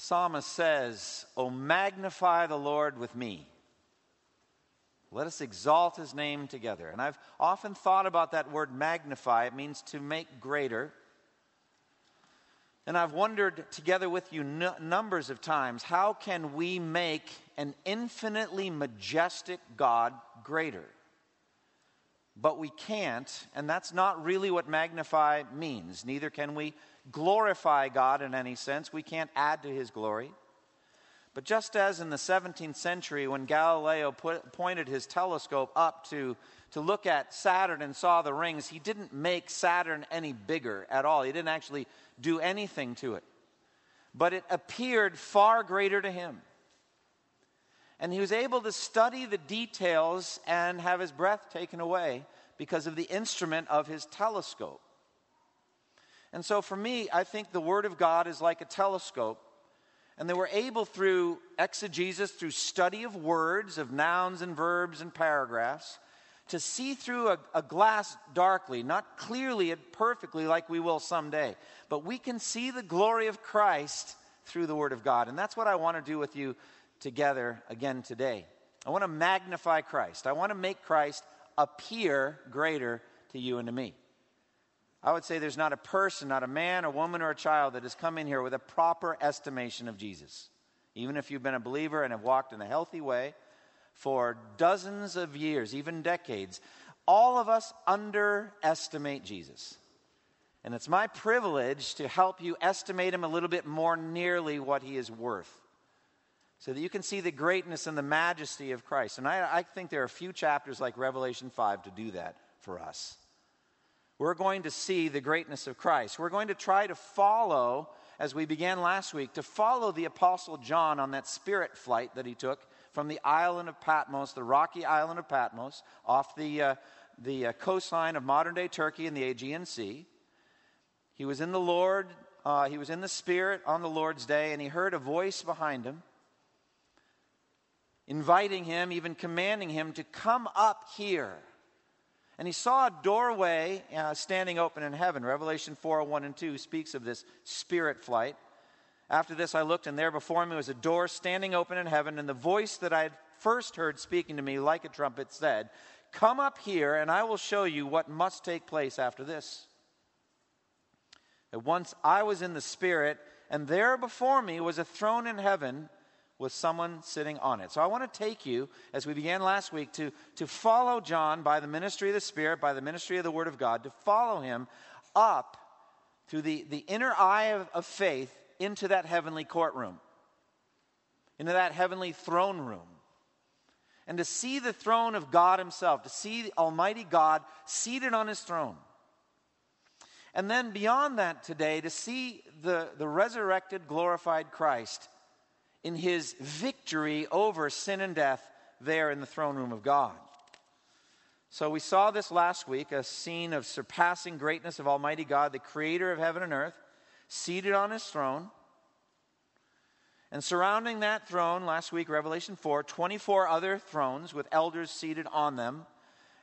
The psalmist says, O magnify the Lord with me. Let us exalt his name together. And I've often thought about that word magnify. It means to make greater. And I've wondered together with you n- numbers of times how can we make an infinitely majestic God greater? But we can't, and that's not really what magnify means. Neither can we glorify God in any sense. We can't add to his glory. But just as in the 17th century, when Galileo put, pointed his telescope up to, to look at Saturn and saw the rings, he didn't make Saturn any bigger at all. He didn't actually do anything to it. But it appeared far greater to him. And he was able to study the details and have his breath taken away because of the instrument of his telescope. And so for me, I think the Word of God is like a telescope. And they were able through exegesis, through study of words, of nouns and verbs and paragraphs, to see through a, a, glass darkly, not clearly and perfectly like we will someday, but we can see the glory of Christ through the Word of God. And that's what I want to do with you together again today. I want to magnify Christ. I want to make Christ appear greater to you and to me. I would say there's not a person, not a man, a woman, or a child that has come in here with a proper estimation of Jesus. Even if you've been a believer and have walked in a healthy way for dozens of years, even decades, all of us underestimate Jesus. And it's my privilege to help you estimate him a little bit more nearly what he is worth so that you can see the greatness and the majesty of Christ. And I, I, think there are a few chapters like Revelation 5 to do that for us we're going to see the greatness of Christ. We're going to try to follow, as we began last week, to follow the Apostle John on that spirit flight that he took from the island of Patmos, the rocky island of Patmos, off the, uh, the uh, coastline of modern day Turkey in the Aegean Sea. He was in the Lord, uh, he was in the Spirit on the Lord's day, and he heard a voice behind him inviting him, even commanding him to come up here and he saw a doorway uh, standing open in heaven. Revelation 4 1 and 2 speaks of this spirit flight. After this, I looked, and there before me was a door standing open in heaven, and the voice that I had first heard speaking to me like a trumpet said, Come up here, and I will show you what must take place after this. At once I was in the Spirit, and there before me was a throne in heaven with someone sitting on it. So I want to take you, as we began last week, to, to follow John by the ministry of the Spirit, by the ministry of the Word of God, to follow him up through the, the inner eye of, of faith into that heavenly courtroom, into that heavenly throne room. And to see the throne of God Himself, to see Almighty God seated on His throne. And then beyond that today, to see the, the resurrected, glorified Christ in his victory over sin and death there in the throne room of God. So we saw this last week a scene of surpassing greatness of Almighty God, the creator of heaven and earth, seated on his throne. And surrounding that throne, last week, Revelation 4, 24 other thrones with elders seated on them.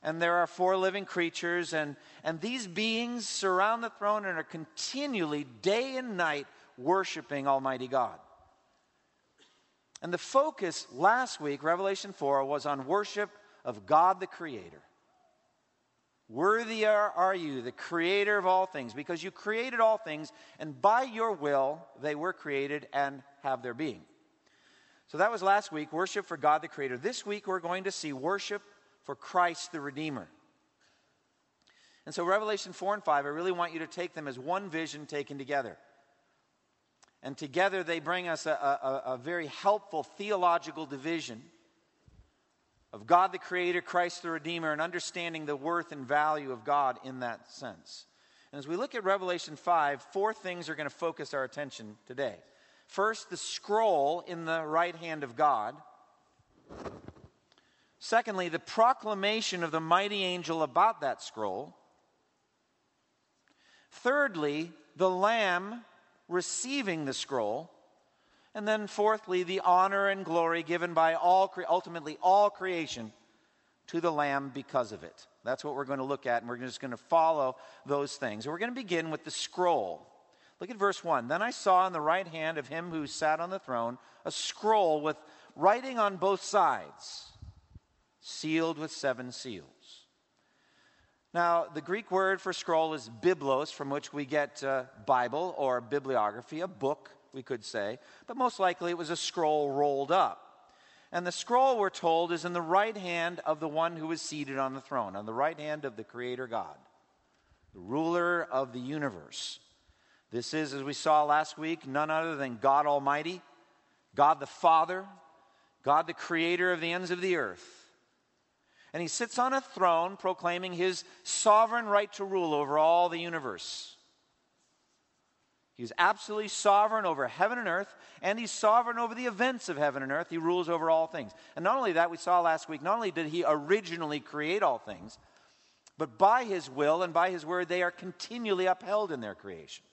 And there are four living creatures, and, and these beings surround the throne and are continually, day and night, worshiping Almighty God. And the focus last week, Revelation 4, was on worship of God the Creator. Worthy are, are, you, the Creator of all things, because you created all things, and by your will they were created and have their being. So that was last week, worship for God the Creator. This week we're going to see worship for Christ the Redeemer. And so, Revelation 4 and 5, I really want you to take them as one vision taken together. And together they bring us a, a, a very helpful theological division of God the Creator, Christ the Redeemer, and understanding the worth and value of God in that sense. And as we look at Revelation 5, four things are going to focus our attention today. First, the scroll in the right hand of God. Secondly, the proclamation of the mighty angel about that scroll. Thirdly, the Lamb receiving the scroll. And then, fourthly, the honor and glory given by all, ultimately all creation to the Lamb because of it. That's what we're going to look at, and we're just going to follow those things. we're going to begin with the scroll. Look at verse 1. Then I saw in the right hand of him who sat on the throne a scroll with writing on both sides, sealed with seven seals. Now, the Greek word for scroll is biblos, from which we get uh, Bible or bibliography, a book, we could say. But most likely it was a scroll rolled up. And the scroll, we're told, is in the right hand of the one who is seated on the throne, on the right hand of the Creator God, the ruler of the universe. This is, as we saw last week, none other than God Almighty, God the Father, God the Creator of the ends of the earth. And he sits on a throne proclaiming his sovereign right to rule over all the universe. He's absolutely sovereign over heaven and earth, and he's sovereign over the events of heaven and earth. He rules over all things. And not only that, we saw last week, not only did he originally create all things, but by his will and by his word, they are continually upheld in their creation.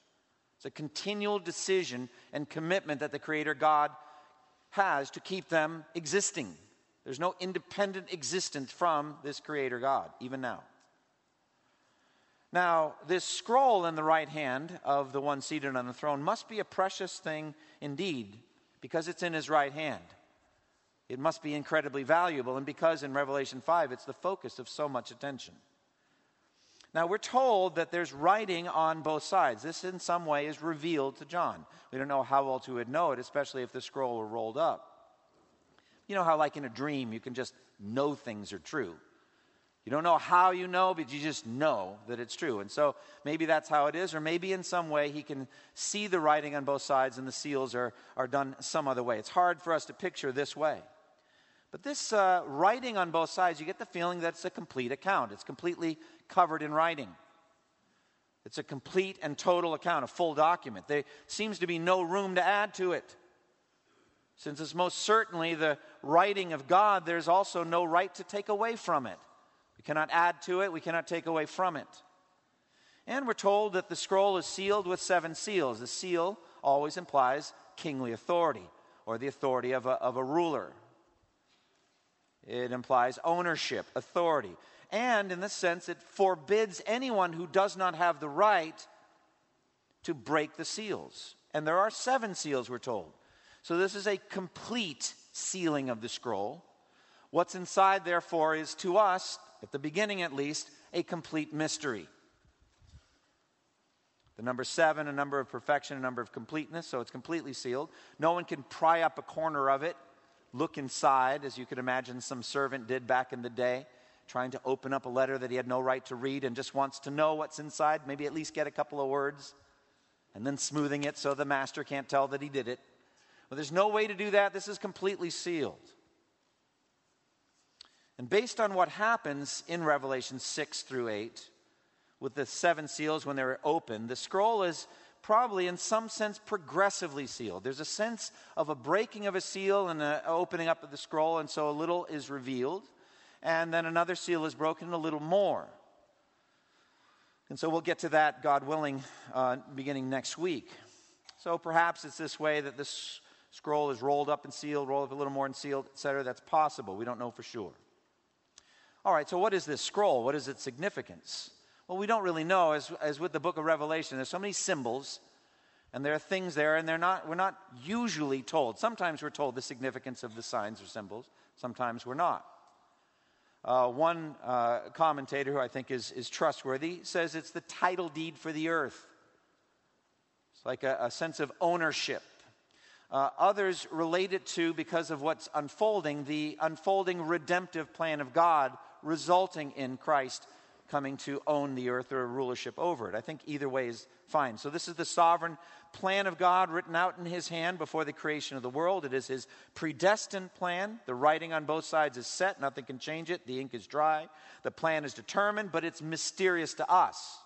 It's a continual decision and commitment that the Creator God has to keep them existing. There's no independent existence from this Creator God, even now. Now, this scroll in the right hand of the one seated on the throne must be a precious thing indeed, because it's in his right hand. It must be incredibly valuable, and because in Revelation 5 it's the focus of so much attention. Now, we're told that there's writing on both sides. This, in some way, is revealed to John. We don't know how else we would know it, especially if the scroll were rolled up. You know how, like in a dream, you can just know things are true. You don't know how you know, but you just know that it's true. And so maybe that's how it is, or maybe in some way he can see the writing on both sides and the seals are, are done some other way. It's hard for us to picture this way. But this uh, writing on both sides, you get the feeling that it's a complete account. It's completely covered in writing. It's a complete and total account, a full document. There seems to be no room to add to it. Since it's most certainly the writing of God, there's also no right to take away from it. We cannot add to it, we cannot take away from it. And we're told that the scroll is sealed with seven seals. The seal always implies kingly authority or the authority of a, of a ruler. It implies ownership, authority. And in this sense, it forbids anyone who does not have the right to break the seals. And there are seven seals, we're told. So this is a complete sealing of the scroll. What's inside, therefore, is to us, at the beginning at least, a complete mystery. The number seven, a number of perfection, a number of completeness, so it's completely sealed. No one can pry up a corner of it look inside, as you could imagine some servant did back in the day, trying to open up a letter that he had no right to read and just wants to know what's inside, maybe at least get a couple of words, and then smoothing it so the master can't tell that he did it. Well, there's no way to do that. This is completely sealed. And based on what happens in Revelation 6 through 8, with the seven seals when they're open, the scroll is probably in some sense progressively sealed. There's a sense of a breaking of a seal and an opening up of the scroll, and so a little is revealed. And then another seal is broken, a little more. And so we'll get to that, God willing, uh, beginning next week. So perhaps it's this way that this scroll is rolled up and sealed, rolled up a little more and sealed, etc. That's possible. We don't know for sure. All right, so what is this scroll? What is its significance? Well, we don't really know. As, as with the book of Revelation, there's so many symbols, and there are things there, and they're not, we're not usually told. Sometimes we're told the significance of the signs or symbols, sometimes we're not. Uh, one uh, commentator who I think is, is trustworthy says it's the title deed for the earth. It's like a, a sense of ownership. Uh, others relate it to, because of what's unfolding, the unfolding redemptive plan of God resulting in Christ coming to own the earth or rulership over it. I think either way is fine. So, this is the sovereign plan of God written out in His hand before the creation of the world. It is His predestined plan. The writing on both sides is set, nothing can change it. The ink is dry. The plan is determined, but it's mysterious to us.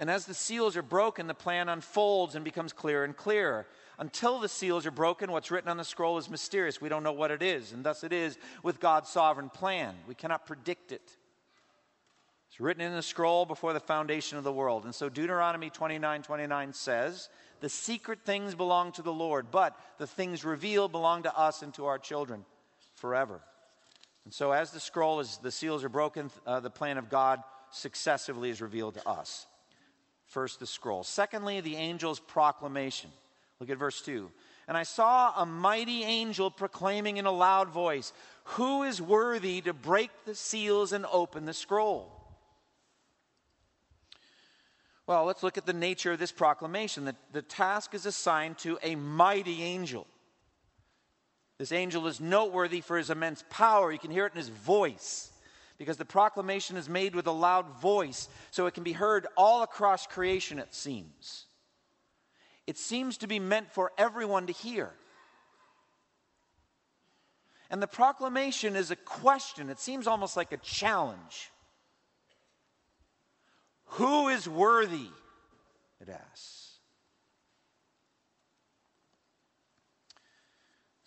And as the seals are broken, the plan unfolds and becomes clearer and clearer. until the seals are broken, what's written on the scroll is mysterious. We don't know what it is, and thus it is with God's sovereign plan. We cannot predict it. It's written in the scroll before the foundation of the world. And so Deuteronomy 29 29 says, The secret things belong to the Lord, but the things revealed belong to us and to our children forever. And so, as the scroll is, the seals are broken, uh, the plan of God successively is revealed to us. First, the scroll. Secondly, the angel's proclamation. Look at verse 2. And I saw a mighty angel proclaiming in a loud voice, Who is worthy to break the seals and open the scroll? Well, let's look at the nature of this proclamation. The, the task is assigned to a mighty angel. This angel is noteworthy for his immense power. You can hear it in his voice because the proclamation is made with a loud voice, so it can be heard all across creation, it seems. It seems to be meant for everyone to hear. And the proclamation is a question, it seems almost like a challenge. Who is worthy? It asks.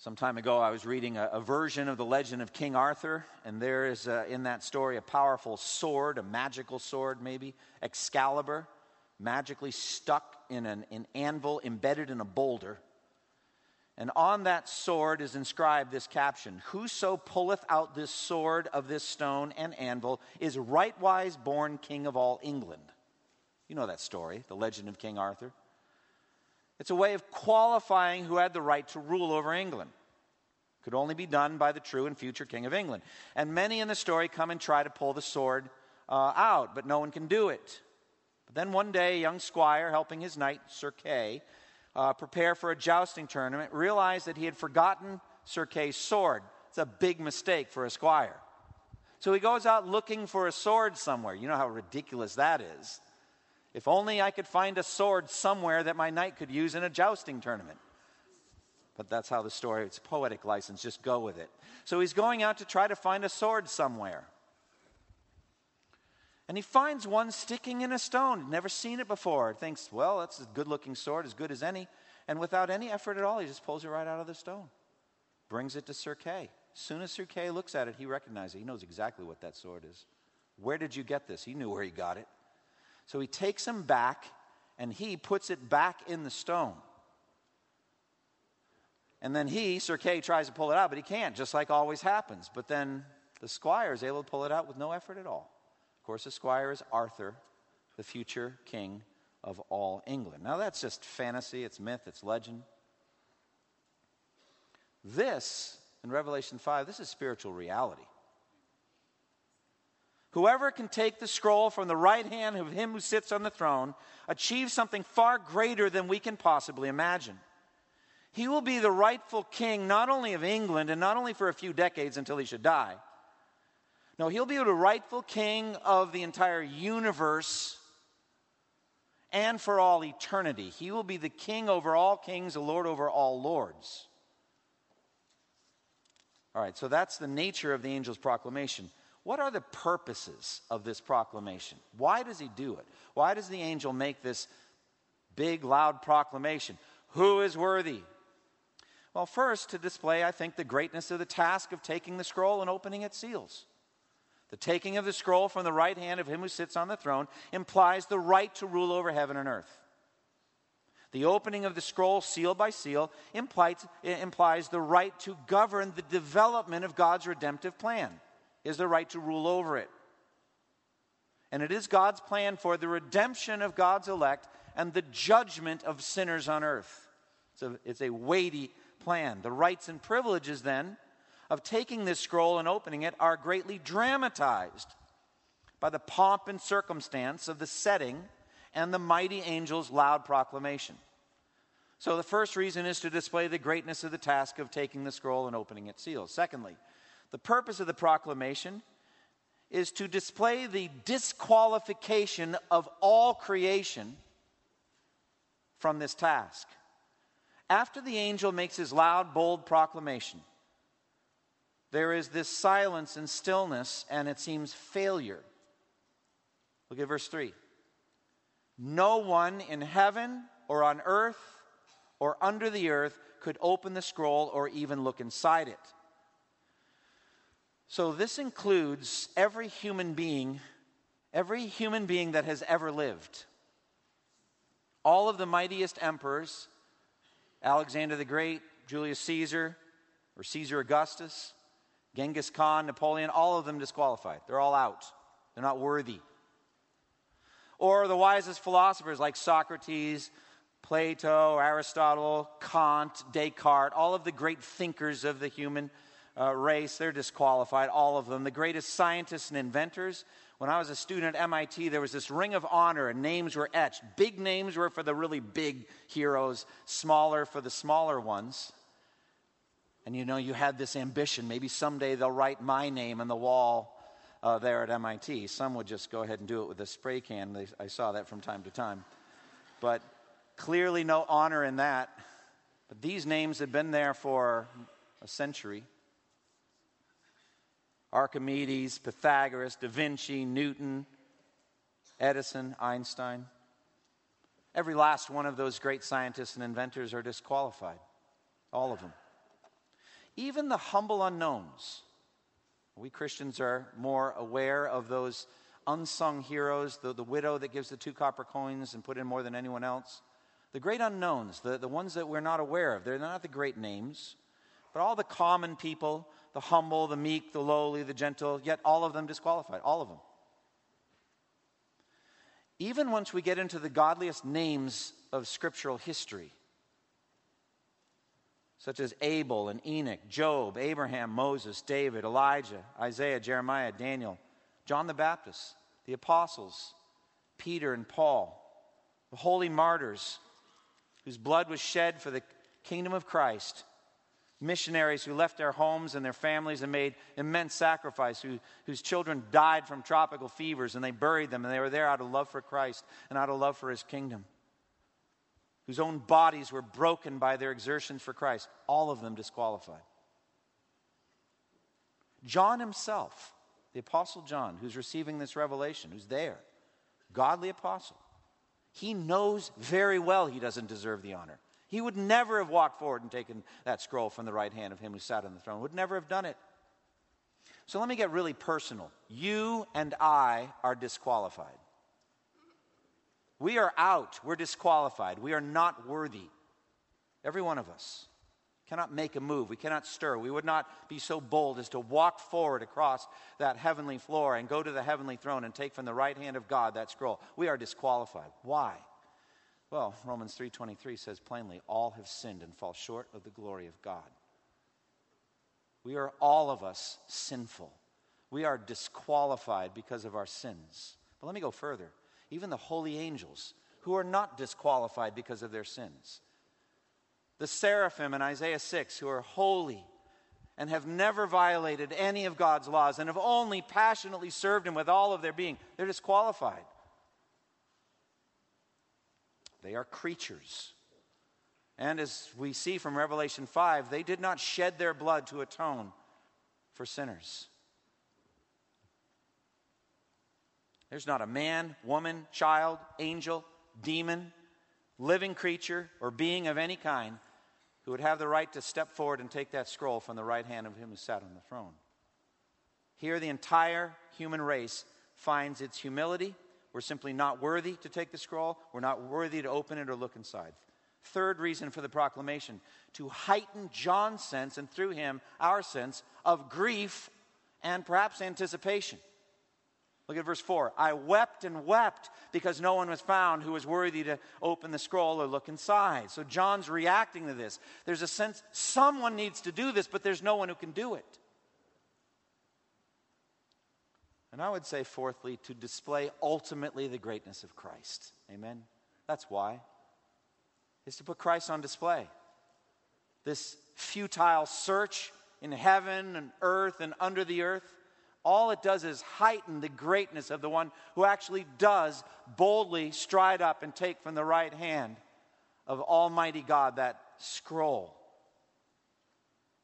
Some time ago, I was reading a, a, version of the legend of King Arthur, and there is uh, in that story a powerful sword, a magical sword, maybe, Excalibur, magically stuck in an, an anvil embedded in a boulder. And on that sword is inscribed this caption Whoso pulleth out this sword of this stone and anvil is rightwise born king of all England. You know that story, the legend of King Arthur. It's a way of qualifying who had the right to rule over England. Could only be done by the true and future King of England. And many in the story come and try to pull the sword uh, out, but no one can do it. But then one day, a young squire, helping his knight, Sir Kay, uh, prepare for a jousting tournament, realized that he had forgotten Sir Kay's sword. It's a big mistake for a squire. So he goes out looking for a sword somewhere. You know how ridiculous that is. If only I could find a sword somewhere that my knight could use in a jousting tournament. But that's how the story, it's poetic license, just go with it. So he's going out to try to find a sword somewhere. And he finds one sticking in a stone. Never seen it before. Thinks, well, that's a good looking sword, as good as any. And without any effort at all, he just pulls it right out of the stone. Brings it to Sir Kay. As soon as Sir Kay looks at it, he recognizes it. He knows exactly what that sword is. Where did you get this? He knew where he got it. So he takes him back and he puts it back in the stone. And then he, Sir Kay, tries to pull it out, but he can't, just like always happens. But then the squire is able to pull it out with no effort at all. Of course, the squire is Arthur, the future king of all England. Now, that's just fantasy, it's myth, it's legend. This, in Revelation 5, this is spiritual reality. Whoever can take the scroll from the right hand of him who sits on the throne achieves something far greater than we can possibly imagine. He will be the rightful king not only of England and not only for a few decades until he should die. No, he'll be the rightful king of the entire universe and for all eternity. He will be the king over all kings, the Lord over all lords. All right, so that's the nature of the angel's proclamation. What are the purposes of this proclamation? Why does he do it? Why does the angel make this big, loud proclamation? Who is worthy? Well, first, to display, I think, the greatness of the task of taking the scroll and opening its seals. The taking of the scroll from the right hand of him who sits on the throne implies the right to rule over heaven and earth. The opening of the scroll, seal by seal, implies, implies the right to govern the development of God's redemptive plan is the right to rule over it. And it is God's plan for the redemption of God's elect and the judgment of sinners on earth. It's a, it's a weighty plan. The rights and privileges, then, of taking this scroll and opening it are greatly dramatized by the pomp and circumstance of the setting and the mighty angel's loud proclamation. So, the first reason is to display the greatness of the task of taking the scroll and opening its seals. Secondly, the purpose of the proclamation is to display the disqualification of all creation from this task. After the angel makes his loud, bold proclamation, there is this silence and stillness, and it seems failure. Look at verse 3. No one in heaven or on earth or under the earth could open the scroll or even look inside it. So, this includes every human being, every human being that has ever lived. All of the mightiest emperors, Alexander the Great, Julius Caesar, or Caesar Augustus, Genghis Khan, Napoleon, all of them disqualified. They're all out. They're not worthy. Or the wisest philosophers like Socrates, Plato, Aristotle, Kant, Descartes, all of the great thinkers of the human uh, race, they're disqualified, all of them. The greatest scientists and inventors. When I was a student at MIT, there was this ring of honor, and names were etched. Big names were for the really big heroes, smaller for the smaller ones. And you know, you had this ambition. Maybe someday they'll write my name on the wall uh, there at MIT. Some would just go ahead and do it with a spray can. They, I saw that from time to time. But clearly, no honor in that. But these names had been there for a century. Archimedes, Pythagoras, Da Vinci, Newton, Edison, Einstein. Every last one of those great scientists and inventors are disqualified. All of them. Even the humble unknowns. We Christians are more aware of those unsung heroes, the, the widow that gives the two copper coins and put in more than anyone else. The great unknowns, the, the ones that we're not aware of. They're not the great names, but all the common people the humble, the meek, the lowly, the gentle, yet all of them disqualified. All of them. Even once we get into the godliest names of scriptural history, such as Abel and Enoch, Job, Abraham, Moses, David, Elijah, Isaiah, Jeremiah, Daniel, John the Baptist, the apostles, Peter and Paul, the holy martyrs whose blood was shed for the kingdom of Christ missionaries who left their homes and their families and made immense sacrifice, who, whose children died from tropical fevers and they buried them and they were there out of love for Christ and out of love for his kingdom, whose own bodies were broken by their exertions for Christ, all of them disqualified. John himself, the Apostle John, who's receiving this revelation, who's there, godly apostle, he knows very well he doesn't deserve the honor. He would never have walked forward and taken that scroll from the right hand of him who sat on the throne, would never have done it. So let me get really personal. You and I are disqualified. We are out. We're disqualified. We are not worthy. Every one of us cannot make a move. We cannot stir. We would not be so bold as to walk forward across that heavenly floor and go to the heavenly throne and take from the right hand of God that scroll. We are disqualified. Why? Well, Romans 3:23 says plainly, all have sinned and fall short of the glory of God. We are all of us sinful. We are disqualified because of our sins. But let me go further. Even the holy angels who are not disqualified because of their sins. The seraphim in Isaiah 6 who are holy and have never violated any of God's laws and have only passionately served him with all of their being, they're disqualified. They are creatures. And as we see from Revelation 5, they did not shed their blood to atone for sinners. There's not a man, woman, child, angel, demon, living creature, or being of any kind who would have the right to step forward and take that scroll from the right hand of him who sat on the throne. Here, the entire human race finds its humility we're simply not worthy to take the scroll. We're not worthy to open it or look inside. Third reason for the proclamation to heighten John's sense, and through him, our sense of grief and perhaps anticipation. Look at verse 4. I wept and wept because no one was found who was worthy to open the scroll or look inside. So John's reacting to this. There's a sense someone needs to do this, but there's no one who can do it. And I would say, fourthly, to display ultimately the greatness of Christ. Amen? That's why. Is to put Christ on display. This futile search in heaven and earth and under the earth, all it does is heighten the greatness of the one who actually does boldly stride up and take from the right hand of Almighty God that scroll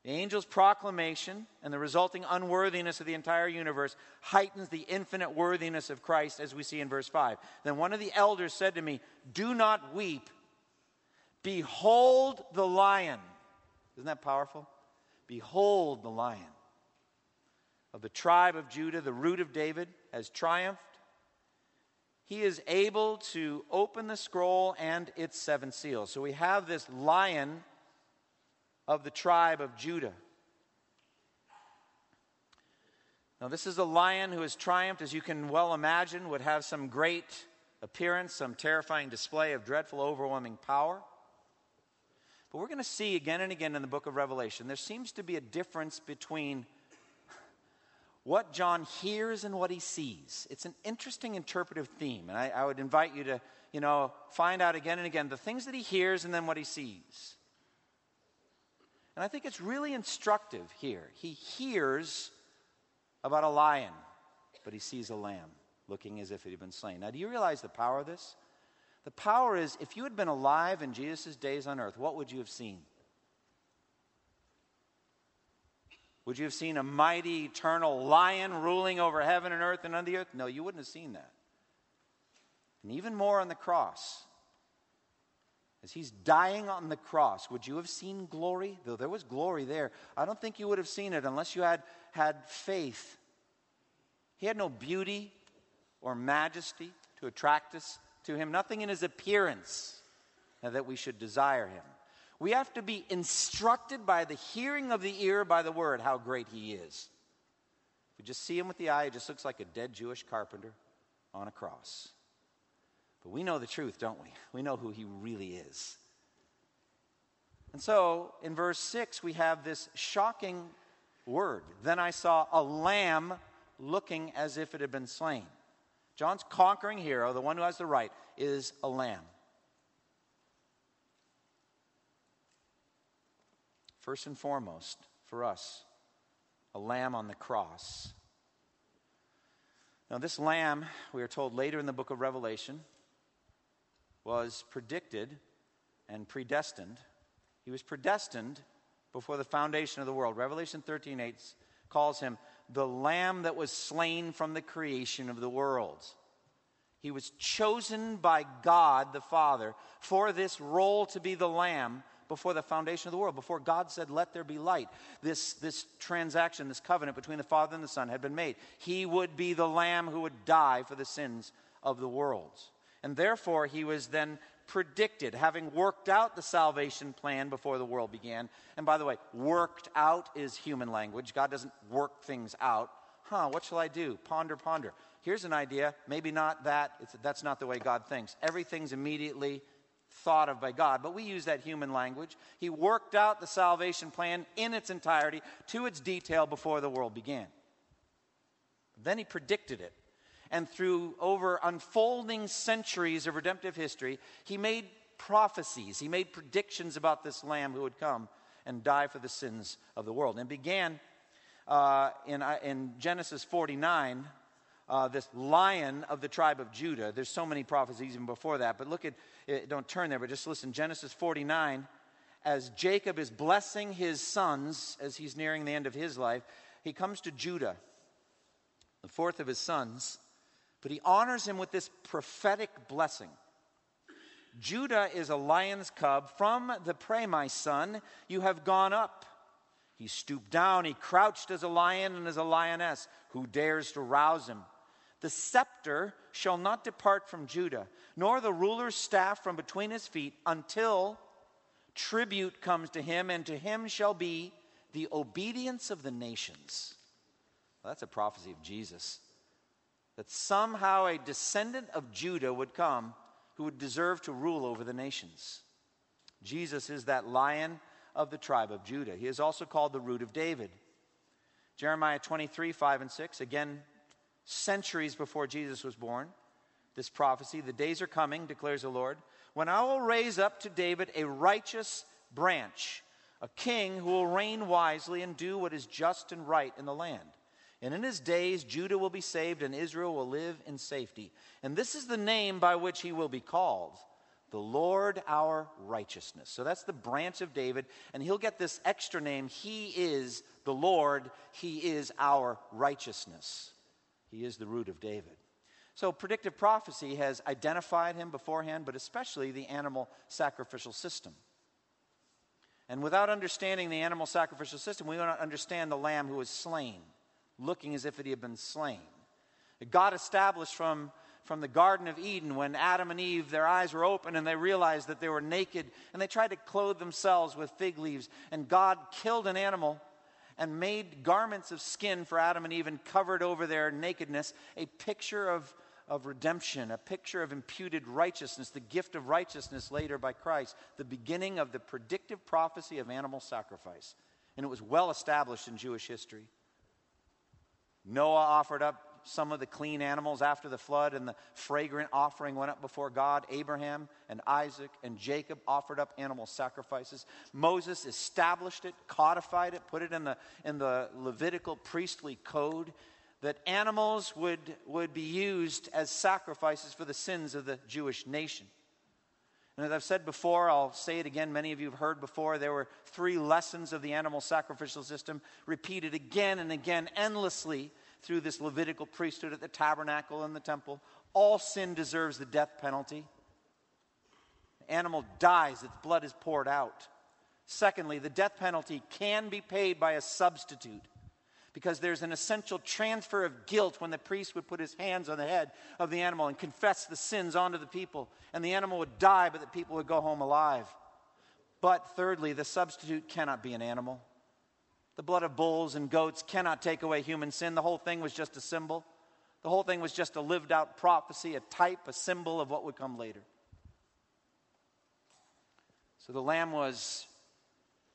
the angel's proclamation and the resulting unworthiness of the entire universe heightens the infinite worthiness of Christ, as we see in verse 5. Then one of the elders said to me, Do not weep. Behold the lion. Isn't that powerful? Behold the lion of the tribe of Judah, the root of David, has triumphed. He is able to open the scroll and its seven seals. So we have this lion of the tribe of Judah. Now, this is a lion who has triumphed, as you can well imagine, would have some great appearance, some terrifying display of dreadful, overwhelming power. But we're going to see again and again in the book of Revelation, there seems to be a difference between what John hears and what he sees. It's an interesting interpretive theme, and I, I, would invite you to, you know, find out again and again the things that he hears and then what he sees. And I think it's really instructive here. He hears about a lion, but he sees a lamb looking as if it had been slain. Now, do you realize the power of this? The power is if you had been alive in Jesus' days on earth, what would you have seen? Would you have seen a mighty, eternal lion ruling over heaven and earth and under the earth? No, you wouldn't have seen that. And even more on the cross. As he's dying on the cross, would you have seen glory? Though there was glory there, I don't think you would have seen it unless you had had faith. He had no beauty or majesty to attract us to him, nothing in his appearance uh, that we should desire him. We have to be instructed by the hearing of the ear, by the word, how great he is. If you just see him with the eye, it just looks like a dead Jewish carpenter on a cross. But we know the truth, don't we? We know who he really is. And so in verse 6, we have this shocking word. Then I saw a lamb looking as if it had been slain. John's conquering hero, the one who has the right, is a lamb. First and foremost, for us, a lamb on the cross. Now, this lamb, we are told later in the book of Revelation, was predicted and predestined. He was predestined before the foundation of the world. Revelation 13 8 calls him the lamb that was slain from the creation of the world. He was chosen by God the Father for this role to be the lamb before the foundation of the world, before God said, Let there be light. This, this transaction, this covenant between the Father and the Son had been made. He would be the lamb who would die for the sins of the world. And therefore, he was then predicted, having worked out the salvation plan before the world began. And by the way, worked out is human language. God doesn't work things out. Huh, what shall I do? Ponder, ponder. Here's an idea. Maybe not that. It's, that's not the way God thinks. Everything's immediately thought of by God, but we use that human language. He worked out the salvation plan in its entirety to its detail before the world began. Then he predicted it and through over unfolding centuries of redemptive history, he made prophecies, he made predictions about this lamb who would come and die for the sins of the world. And began uh, in, uh, in Genesis 49. Uh, this lion of the tribe of Judah. There's so many prophecies even before that, but look at, uh, don't turn there, but just listen. Genesis 49, as Jacob is blessing his sons as he's nearing the end of his life, he comes to Judah, the fourth of his sons, but he honors him with this prophetic blessing. Judah is a lion's cub. From the prey, my son, you have gone up. He stooped down, he crouched as a lion and as a lioness. Who dares to rouse him? The scepter shall not depart from Judah, nor the ruler's staff from between his feet, until tribute comes to him, and to him shall be the obedience of the nations. Well, that's a prophecy of Jesus that somehow a descendant of Judah would come who would deserve to rule over the nations. Jesus is that lion of the tribe of Judah. He is also called the root of David. Jeremiah 23, 5 and 6, again, centuries before Jesus was born, this prophecy the days are coming, declares the Lord, when I will raise up to David a righteous branch, a king who will reign wisely and do what is just and right in the land. And in his days, Judah will be saved and Israel will live in safety. And this is the name by which he will be called the Lord our righteousness. So that's the branch of David. And he'll get this extra name. He is the Lord, he is our righteousness. He is the root of David. So, predictive prophecy has identified him beforehand, but especially the animal sacrificial system. And without understanding the animal sacrificial system, we do not understand the lamb who was slain, looking as if it had been slain. God established from, from the Garden of Eden when Adam and Eve, their eyes were open and they realized that they were naked and they tried to clothe themselves with fig leaves. And God killed an animal and made garments of skin for Adam and Eve and covered over their nakedness, a picture of of redemption, a picture of imputed righteousness, the gift of righteousness later by Christ, the beginning of the predictive prophecy of animal sacrifice. And it was well established in Jewish history. Noah offered up some of the clean animals after the flood, and the fragrant offering went up before God. Abraham and Isaac and Jacob offered up animal sacrifices. Moses established it, codified it, put it in the, in the Levitical priestly code that animals would, would be used as sacrifices for the sins of the Jewish nation. And as I've said before, I'll say it again, many of you have heard before, there were three lessons of the animal sacrificial system repeated again and again, endlessly through this Levitical priesthood at the tabernacle and the temple. All sin deserves the death penalty. The animal dies, its blood is poured out. Secondly, the death penalty can be paid by a substitute because there's an essential transfer of guilt when the priest would put his hands on the head of the animal and confess the sins onto the people. And the animal would die, but the people would go home alive. But thirdly, the substitute cannot be an animal. The blood of bulls and goats cannot take away human sin. The whole thing was just a symbol. The whole thing was just a lived out prophecy, a type, a symbol of what would come later. So the lamb was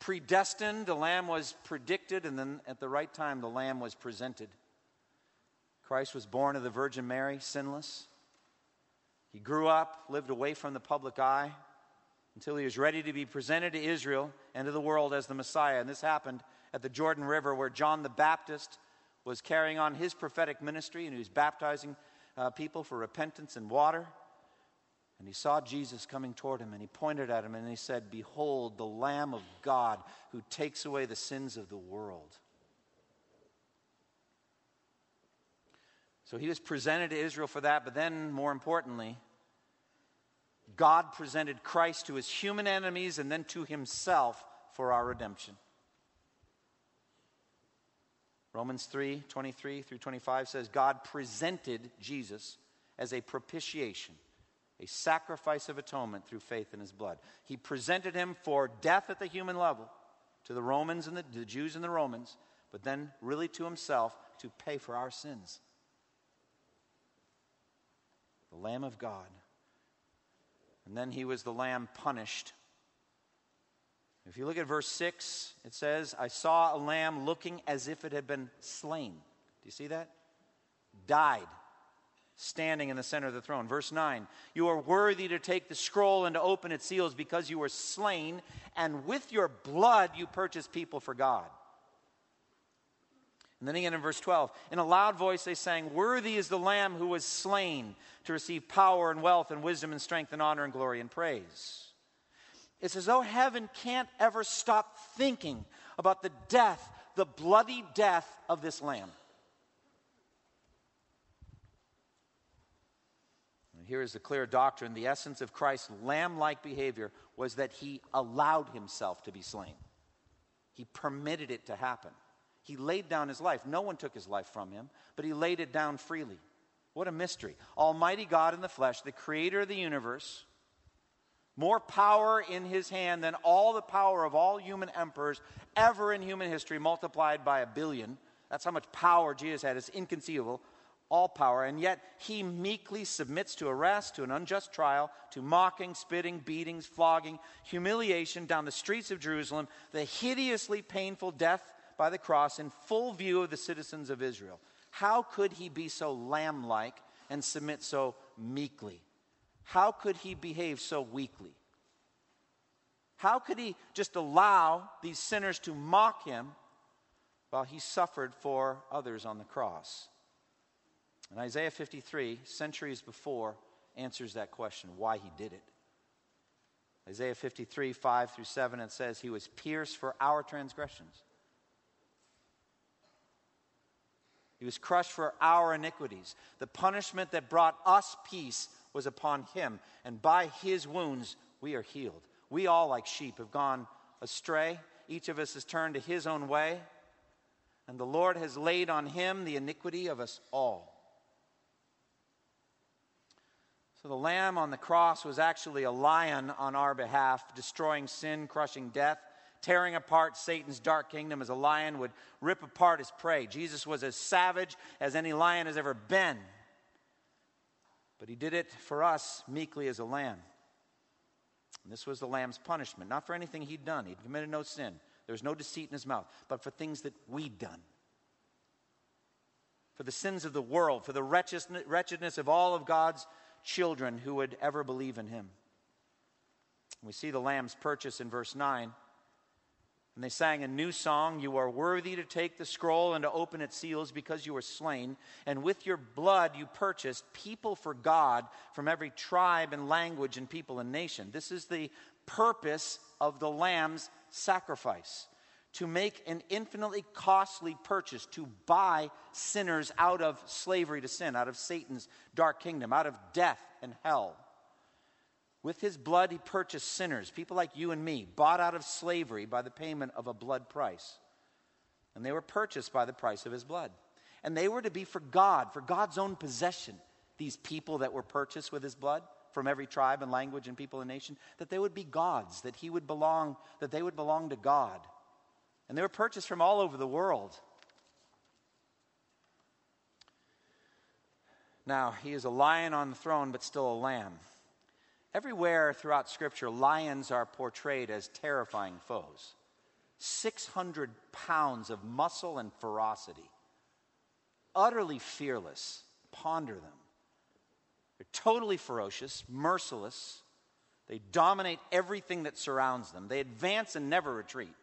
predestined, the lamb was predicted, and then at the right time, the lamb was presented. Christ was born of the Virgin Mary, sinless. He grew up, lived away from the public eye until he was ready to be presented to Israel and to the world as the Messiah. And this happened at the Jordan River where John the Baptist was carrying on his prophetic ministry and he was baptizing uh, people for repentance and water. And he saw Jesus coming toward him, and he pointed at him and he said, Behold, the Lamb of God who takes away the sins of the world. So he was presented to Israel for that, but then, more importantly, God presented Christ to his human enemies and then to himself for our redemption. Romans 3 23 through 25 says, God presented Jesus as a propitiation a sacrifice of atonement through faith in his blood. He presented him for death at the human level to the Romans and the, the Jews and the Romans, but then really to himself to pay for our sins. The Lamb of God. And then he was the Lamb punished. If you look at verse 6, it says, I saw a lamb looking as if it had been slain. Do you see that? Died standing in the center of the throne. Verse 9 You are worthy to take the scroll and to open its seals because you were slain, and with your blood you purchased people for God. And then again in verse 12, in a loud voice they sang, Worthy is the Lamb who was slain to receive power and wealth and wisdom and strength and honor and glory and praise. It's as though heaven can't ever stop thinking about the death, the bloody death of this Lamb. Here is the clear doctrine the essence of Christ's lamb like behavior was that he allowed himself to be slain, he permitted it to happen. He laid down his life. No one took his life from him, but he laid it down freely. What a mystery. Almighty God in the flesh, the creator of the universe, more power in his hand than all the power of all human emperors ever in human history, multiplied by a billion. That's how much power Jesus had. It's inconceivable all power, and yet he meekly submits to arrest, to an unjust trial, to mocking, spitting, beatings, flogging, humiliation down the streets of Jerusalem, the hideously painful death by the cross in full view of the citizens of Israel. How could he be so lamb like and submit so meekly? How could he behave so weakly? How could he just allow these sinners to mock him while he suffered for others on the cross? And Isaiah 53, centuries before, answers that question why he did it. Isaiah 53, 5 through 7, it says, He was pierced for our transgressions, He was crushed for our iniquities. The punishment that brought us peace was upon him, and by his wounds we are healed. We all, like sheep, have gone astray. Each of us has turned to his own way, and the Lord has laid on him the iniquity of us all. So the lamb on the cross was actually a lion on our behalf, destroying sin, crushing death, tearing apart Satan's dark kingdom as a lion would rip apart his prey. Jesus was as savage as any lion has ever been. But he did it for us meekly as a lamb. And this was the lamb's punishment, not for anything he'd done. He'd committed no sin. There was no deceit in his mouth, but for things that we'd done. For the sins of the world, for the wretchedness of all of God's children who would ever believe in him. We see the lamb's purchase in verse 9. And they sang a new song You are worthy to take the scroll and to open its seals because you were slain. And with your blood you purchased people for God from every tribe and language and people and nation. This is the purpose of the Lamb's sacrifice to make an infinitely costly purchase to buy sinners out of slavery to sin, out of Satan's dark kingdom, out of death and hell. With his blood, he purchased sinners, people like you and me, bought out of slavery by the payment of a blood price. And they were purchased by the price of his blood. And they were to be for God, for God's own possession, these people that were purchased with his blood from every tribe and language and people and nation, that they would be God's, that he would belong, that they would belong to God. And they were purchased from all over the world. Now, he is a lion on the throne, but still a lamb. Everywhere throughout Scripture, lions are portrayed as terrifying foes. 600 pounds of muscle and ferocity. Utterly fearless. Ponder them. They're totally ferocious, merciless. They dominate everything that surrounds them. They advance and never retreat.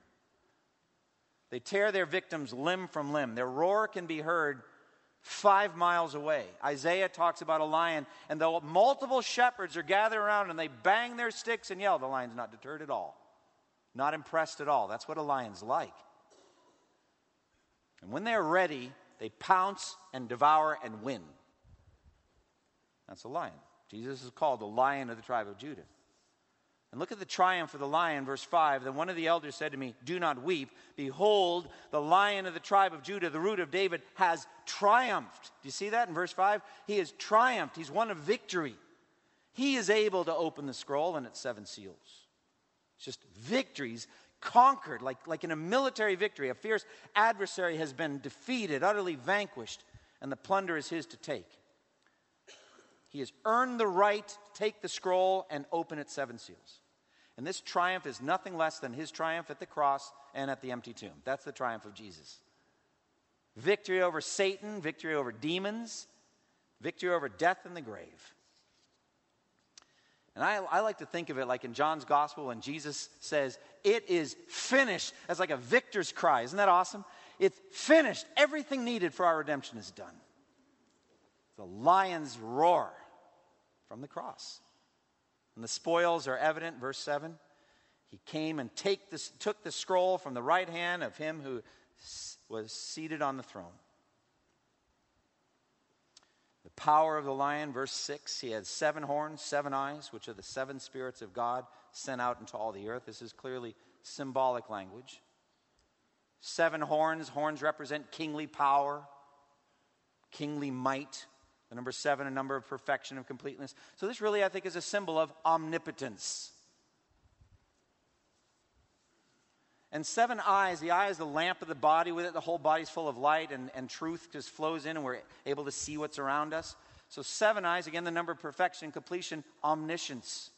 They tear their victims limb from limb. Their roar can be heard five miles away. Isaiah talks about a lion, and though multiple shepherds are gathered around and they bang their sticks and yell, the lion's not deterred at all, not impressed at all. That's what a lion's like. And when they're ready, they pounce and devour and win. That's a lion. Jesus is called the lion of the tribe of Judah. And look at the triumph of the lion, verse 5. Then one of the elders said to me, Do not weep. Behold, the lion of the tribe of Judah, the root of David, has triumphed. Do you see that in verse 5? He has triumphed. He's won a victory. He is able to open the scroll and its seven seals. It's just victories conquered, like, like in a military victory. A fierce adversary has been defeated, utterly vanquished, and the plunder is his to take. He has earned the right take the scroll and open its seven seals. And this triumph is nothing less than his triumph at the cross and at the empty tomb. That's the triumph of Jesus. Victory over Satan, victory over demons, victory over death and the grave. And I, I, like to think of it like in John's gospel when Jesus says, It is finished, as like a victor's cry. Isn't that awesome? It's finished. Everything needed for our redemption is done. The lion's roar from the cross. And the spoils are evident, verse 7. He came and this, took the scroll from the right hand of him who was seated on the throne. The power of the lion, verse 6, he had seven horns, seven eyes, which are the seven spirits of God sent out into all the earth. This is clearly symbolic language. Seven horns, horns represent kingly power, kingly might. The number seven, a number of perfection, of completeness. So, this really, I think, is a symbol of omnipotence. And seven eyes, the eye is the lamp of the body. With it, the whole body's full of light, and, and truth just flows in, and we're able to see what's around us. So, seven eyes, again, the number of perfection, completion, omniscience.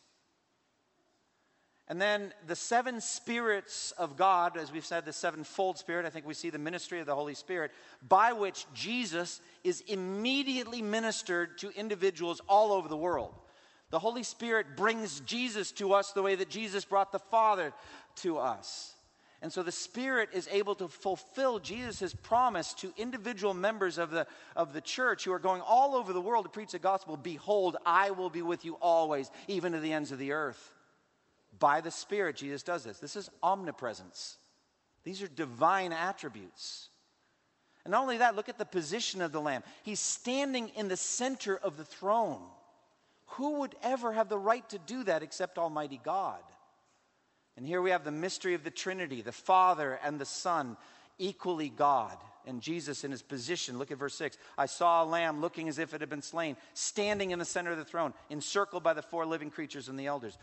And then the seven spirits of God, as we've said, the sevenfold spirit, I think we see the ministry of the Holy Spirit, by which Jesus is immediately ministered to individuals all over the world. The Holy Spirit brings Jesus to us the way that Jesus brought the Father to us. And so the Spirit is able to fulfill Jesus' promise to individual members of the, of the church who are going all over the world to preach the gospel Behold, I will be with you always, even to the ends of the earth. By the Spirit, Jesus does this. This is omnipresence. These are divine attributes. And not only that, look at the position of the Lamb. He's standing in the center of the throne. Who would ever have the right to do that except Almighty God? And here we have the mystery of the Trinity, the Father and the Son, equally God. And Jesus in his position, look at verse 6. I saw a lamb looking as if it had been slain, standing in the center of the throne, encircled by the four living creatures and the elders.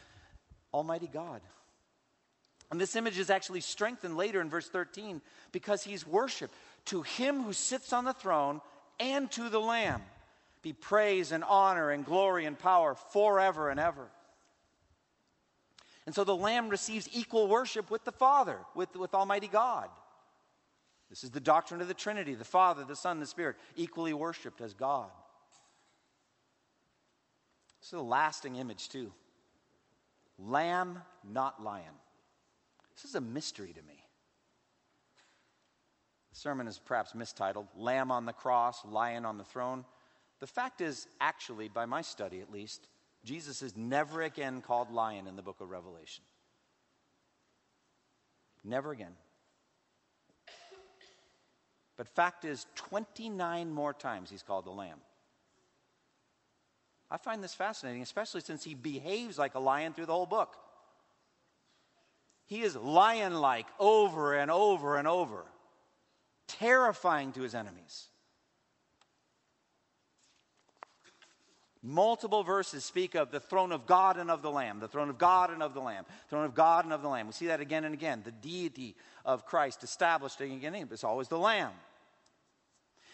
Almighty God. And this image is actually strengthened later in verse 13 because he's worshiped. To him who sits on the throne and to the Lamb be praise and honor and glory and power forever and ever. And so the Lamb receives equal worship with the Father, with, with Almighty God. This is the doctrine of the Trinity the Father, the Son, the Spirit, equally worshiped as God. This is a lasting image, too. Lamb, not lion. This is a mystery to me. The sermon is perhaps mistitled Lamb on the Cross, Lion on the Throne. The fact is, actually, by my study at least, Jesus is never again called lion in the book of Revelation. Never again. But fact is, 29 more times he's called the lamb. I find this fascinating, especially since he behaves like a lion through the whole book. He is lion like over and over and over, terrifying to his enemies. Multiple verses speak of the throne of God and of the Lamb, the throne of God and of the Lamb, throne of God and of the Lamb. We see that again and again. The deity of Christ established again and again. It's always the Lamb.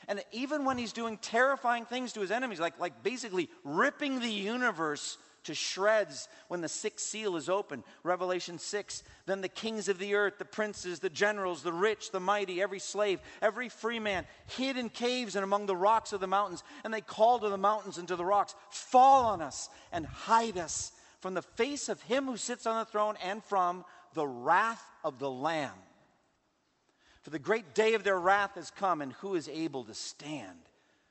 And even when he's doing terrifying things to his enemies, like, like basically ripping the universe to shreds when the sixth seal is open. Revelation 6. Then the kings of the earth, the princes, the generals, the rich, the mighty, every slave, every free man, hid in caves and among the rocks of the mountains. And they called to the mountains and to the rocks, Fall on us and hide us from the face of him who sits on the throne and from the wrath of the Lamb. For the great day of their wrath has come, and who is able to stand?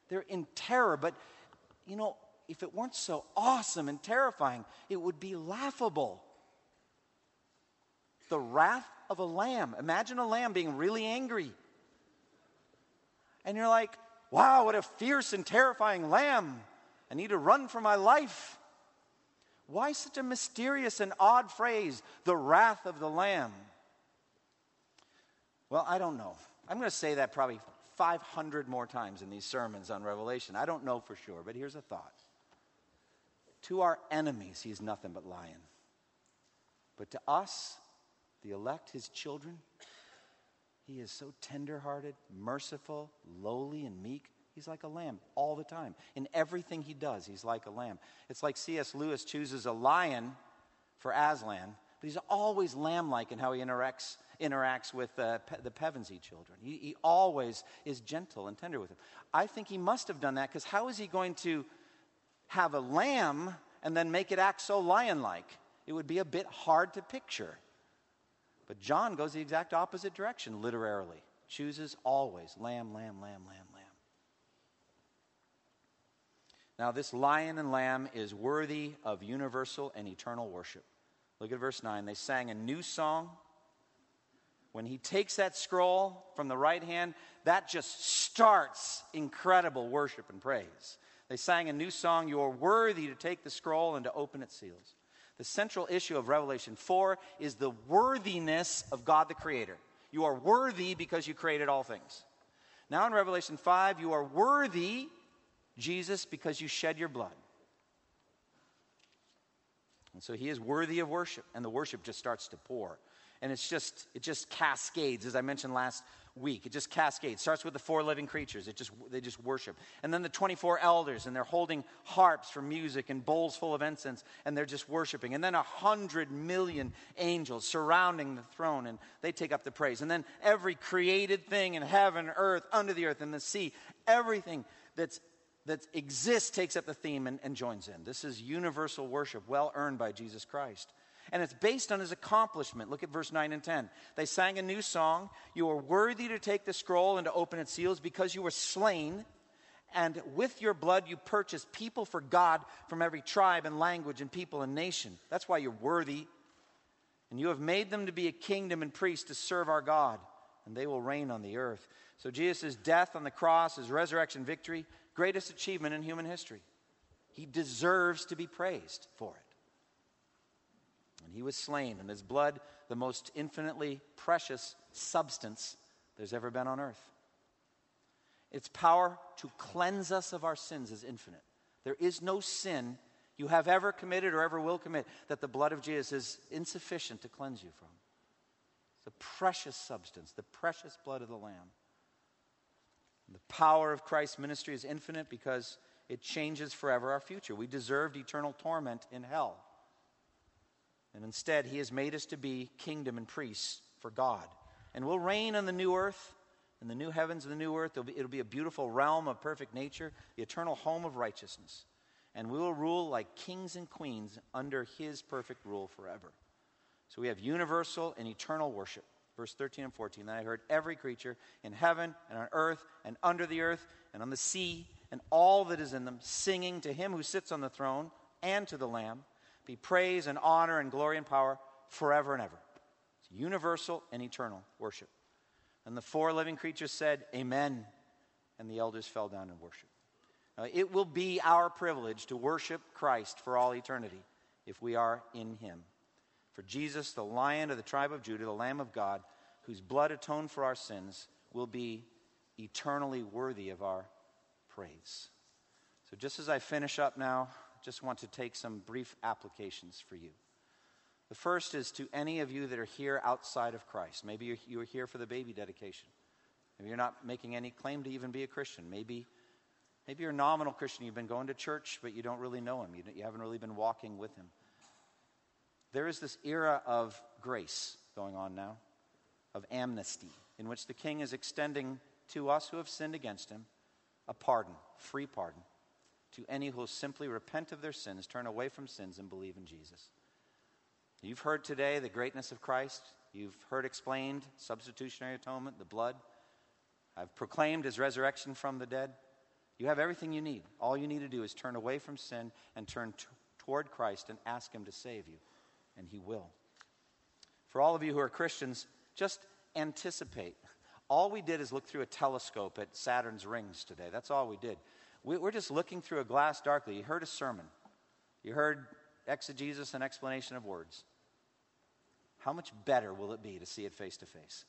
They're in terror, but you know, if it weren't so awesome and terrifying, it would be laughable. The wrath of a lamb. Imagine a lamb being really angry. And you're like, wow, what a fierce and terrifying lamb. I need to run for my life. Why such a mysterious and odd phrase, the wrath of the lamb? Well, I don't know. I'm going to say that probably 500 more times in these sermons on Revelation. I don't know for sure, but here's a thought. To our enemies, he's nothing but lion. But to us, the elect, his children, he is so tenderhearted, merciful, lowly, and meek. He's like a lamb all the time. In everything he does, he's like a lamb. It's like C.S. Lewis chooses a lion for Aslan, but he's always lamb like in how he interacts, interacts with uh, pe- the Pevensie children. He, he always is gentle and tender with them. I think he must have done that because how is he going to have a lamb and then make it act so lion like. It would be a bit hard to picture. But John goes the exact opposite direction, literarily. Chooses always lamb, lamb, lamb, lamb, lamb. Now, this lion and lamb is worthy of universal and eternal worship. Look at verse 9. They sang a new song. When he takes that scroll from the right hand, that just starts incredible worship and praise. They sang a new song, You are worthy to take the scroll and to open its seals. The central issue of Revelation 4 is the worthiness of God the Creator. You are worthy because you created all things. Now in Revelation 5, you are worthy, Jesus, because you shed your blood. And so he is worthy of worship, and the worship just starts to pour. And it's just, it just cascades, as I mentioned last week. It just cascades. Starts with the four living creatures. It just they just worship. And then the 24 elders, and they're holding harps for music and bowls full of incense, and they're just worshiping. And then a hundred million angels surrounding the throne, and they take up the praise. And then every created thing in heaven, earth, under the earth, and the sea, everything that's that exists takes up the theme and, and joins in. This is universal worship, well earned by Jesus Christ and it's based on his accomplishment. Look at verse 9 and 10. They sang a new song You are worthy to take the scroll and to open its seals because you were slain, and with your blood you purchased people for God from every tribe and language and people and nation. That's why you're worthy. And you have made them to be a kingdom and priests to serve our God. and they will reign on the earth. So Jesus' death on the cross, his resurrection victory, greatest achievement in human history. He deserves to be praised for it. He was slain, and his blood, the most infinitely precious substance there's ever been on earth. Its power to cleanse us of our sins is infinite. There is no sin you have ever committed or ever will commit that the blood of Jesus is insufficient to cleanse you from. It's a precious substance, the precious blood of the Lamb. The power of Christ's ministry is infinite because it changes forever our future. We deserved eternal torment in hell. And instead, He has made us to be kingdom and priests for God. And we'll reign on the new earth, in the new heavens and the new earth. It'll be, it'll be a beautiful realm of perfect nature, the eternal home of righteousness and we will rule like kings and queens under his perfect rule forever. So we have universal and eternal worship. Verse 13 and 14. Then I heard every creature in heaven and on earth and under the earth and on the sea and all that is in them singing to him who sits on the throne and to the Lamb be praise and honor and glory and power forever and ever. It's universal and eternal worship. And the four living creatures said, Amen. And the elders fell down and worshiped. Uh, it will be our privilege to worship Christ for all eternity if we are in Him. For Jesus, the Lion of the tribe of Judah, the Lamb of God, whose blood atoned for our sins, will be eternally worthy of our praise. So, just as I finish up now, just want to take some brief applications for you. The first is to any of you that are here outside of Christ. Maybe you're, you're here for the baby dedication. Maybe you're not making any claim to even be a Christian. Maybe Maybe you're a nominal Christian. You've been going to church, but you don't really know Him. You, you haven't really been walking with Him. There is this era of grace going on now, of amnesty, in which the King is extending to us who have sinned against Him a pardon, free pardon, to any who will simply repent of their sins, turn away from sins, and believe in Jesus. You've heard today the greatness of Christ. You've heard explained substitutionary atonement, the blood. I've proclaimed his resurrection from the dead. You have everything you need. All you need to do is turn away from sin and turn t- toward Christ and ask Him to save you, and He will. For all of you who are Christians, just anticipate. All we did is look through a telescope at Saturn's rings today. That's all we did. We, we're just looking through a glass darkly. You heard a sermon, you heard exegesis and explanation of words. How much better will it be to see it face to face?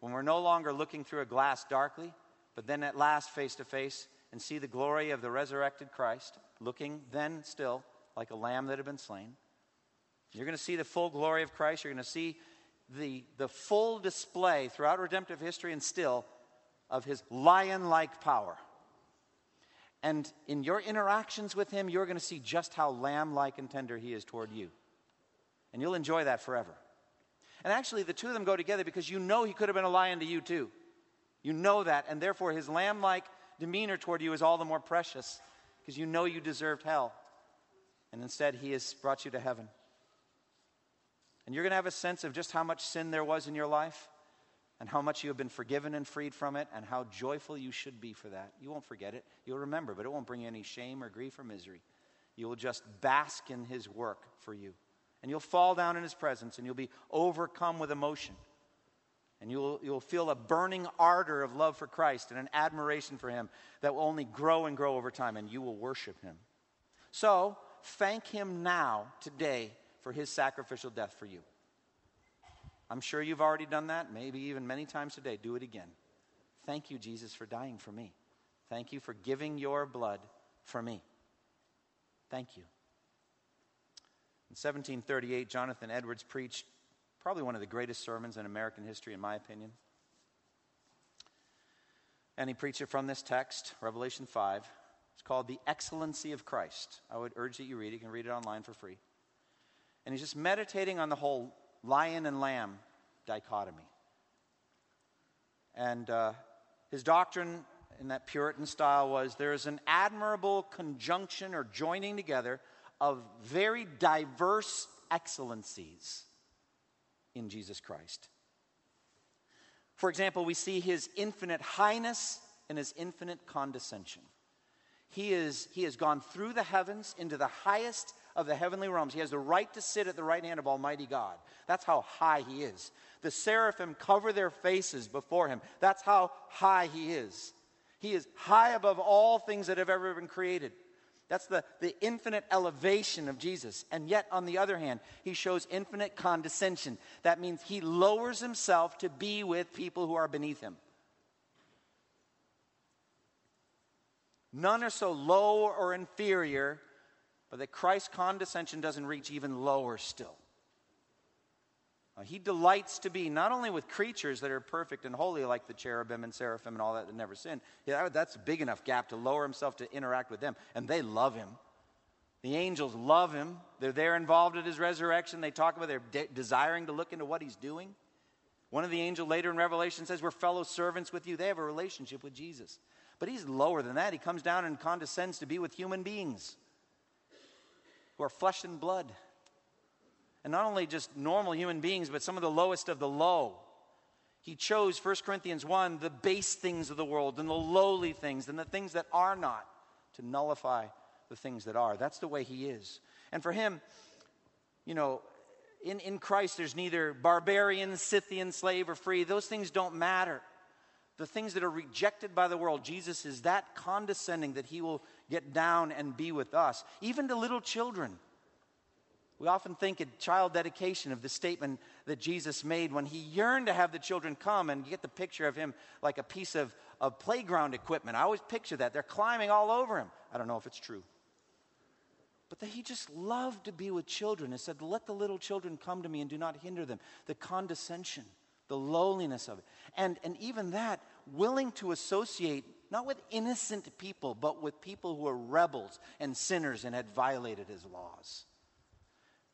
When we're no longer looking through a glass darkly, but then at last face to face and see the glory of the resurrected Christ, looking then still like a lamb that had been slain. You're going to see the full glory of Christ. You're going to see the, the full display throughout redemptive history and still of his lion like power. And in your interactions with him, you're going to see just how lamb like and tender he is toward you. And you'll enjoy that forever. And actually, the two of them go together because you know he could have been a lion to you too. You know that, and therefore his lamb like demeanor toward you is all the more precious because you know you deserved hell. And instead, he has brought you to heaven. And you're going to have a sense of just how much sin there was in your life and how much you have been forgiven and freed from it and how joyful you should be for that. You won't forget it. You'll remember, but it won't bring you any shame or grief or misery. You will just bask in his work for you. And you'll fall down in his presence and you'll be overcome with emotion. And you'll, you'll feel a burning ardor of love for Christ and an admiration for Him that will only grow and grow over time, and you will worship Him. So, thank Him now, today, for His sacrificial death for you. I'm sure you've already done that, maybe even many times today. Do it again. Thank you, Jesus, for dying for me. Thank you for giving your blood for me. Thank you. In 1738, Jonathan Edwards preached Probably one of the greatest sermons in American history, in my opinion. And he preached it from this text, Revelation 5. It's called The Excellency of Christ. I would urge that you read it. You can read it online for free. And he's just meditating on the whole lion and lamb dichotomy. And uh, his doctrine in that Puritan style was there is an admirable conjunction or joining together of very diverse excellencies in Jesus Christ. For example, we see his infinite highness and his infinite condescension. He, is, he has gone through the heavens into the highest of the heavenly realms. He has the right to sit at the right hand of Almighty God. That's how high he is. The seraphim cover their faces before him. That's how high he is. He is high above all things that have ever been created. That's the, the infinite elevation of Jesus. And yet, on the other hand, he shows infinite condescension. That means he lowers himself to be with people who are beneath him. None are so low or inferior, but that Christ's condescension doesn't reach even lower still. He delights to be not only with creatures that are perfect and holy, like the cherubim and seraphim and all that that never sin. Yeah, that's a big enough gap to lower himself to interact with them, and they love him. The angels love him. They're there involved at his resurrection. They talk about their de- desiring to look into what he's doing. One of the angels later in Revelation says, We're fellow servants with you. They have a relationship with Jesus. But he's lower than that. He comes down and condescends to be with human beings who are flesh and blood. And not only just normal human beings, but some of the lowest of the low. He chose, 1 Corinthians 1, the base things of the world and the lowly things and the things that are not to nullify the things that are. That's the way he is. And for him, you know, in, in Christ, there's neither barbarian, Scythian, slave, or free. Those things don't matter the things that are rejected by the world, Jesus is that condescending that he will get down and be with us, even to little children. We often think at child dedication of the statement that Jesus made when he yearned to have the children come, and you get the picture of him like a piece of, of playground equipment. I always picture that. They're climbing all over him. I don't know if it's true. But that he just loved to be with children and said, Let the little children come to me and do not hinder them. The condescension the lowliness of it. And, and even that, willing to associate not with innocent people, but with people who are rebels and sinners and had violated his laws.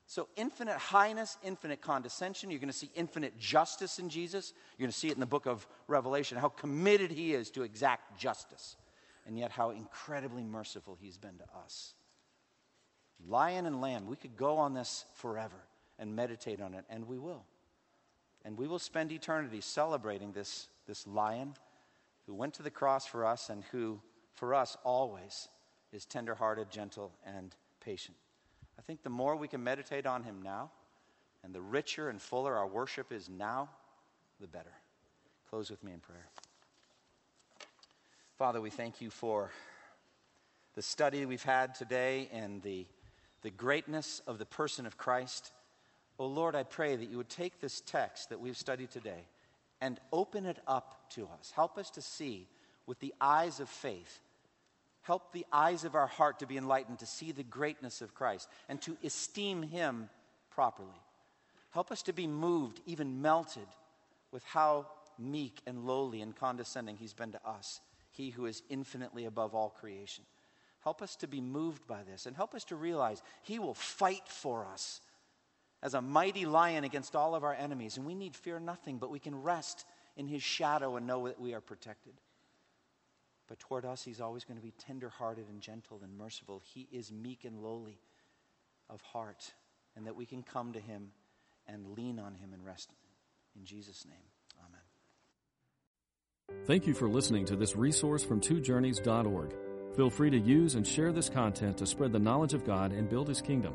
So, infinite highness, infinite condescension. You're going to see infinite justice in Jesus. You're going to see it in the book of Revelation, how committed he is to exact justice, and yet how incredibly merciful he's been to us. Lion and lamb, we could go on this forever and meditate on it, and we will. And we will spend eternity celebrating this, this lion who went to the cross for us and who, for us, always is tenderhearted, gentle, and patient. I think the more we can meditate on him now, and the richer and fuller our worship is now, the better. Close with me in prayer. Father, we thank you for the study we've had today and the, the greatness of the person of Christ. Oh Lord, I pray that you would take this text that we've studied today and open it up to us. Help us to see with the eyes of faith. Help the eyes of our heart to be enlightened to see the greatness of Christ and to esteem him properly. Help us to be moved, even melted, with how meek and lowly and condescending he's been to us, he who is infinitely above all creation. Help us to be moved by this and help us to realize he will fight for us as a mighty lion against all of our enemies. And we need fear nothing, but we can rest in his shadow and know that we are protected. But toward us, he's always going to be tenderhearted and gentle and merciful. He is meek and lowly of heart, and that we can come to him and lean on him and rest in Jesus' name, amen. Thank you for listening to this resource from twojourneys.org. Feel free to use and share this content to spread the knowledge of God and build his kingdom.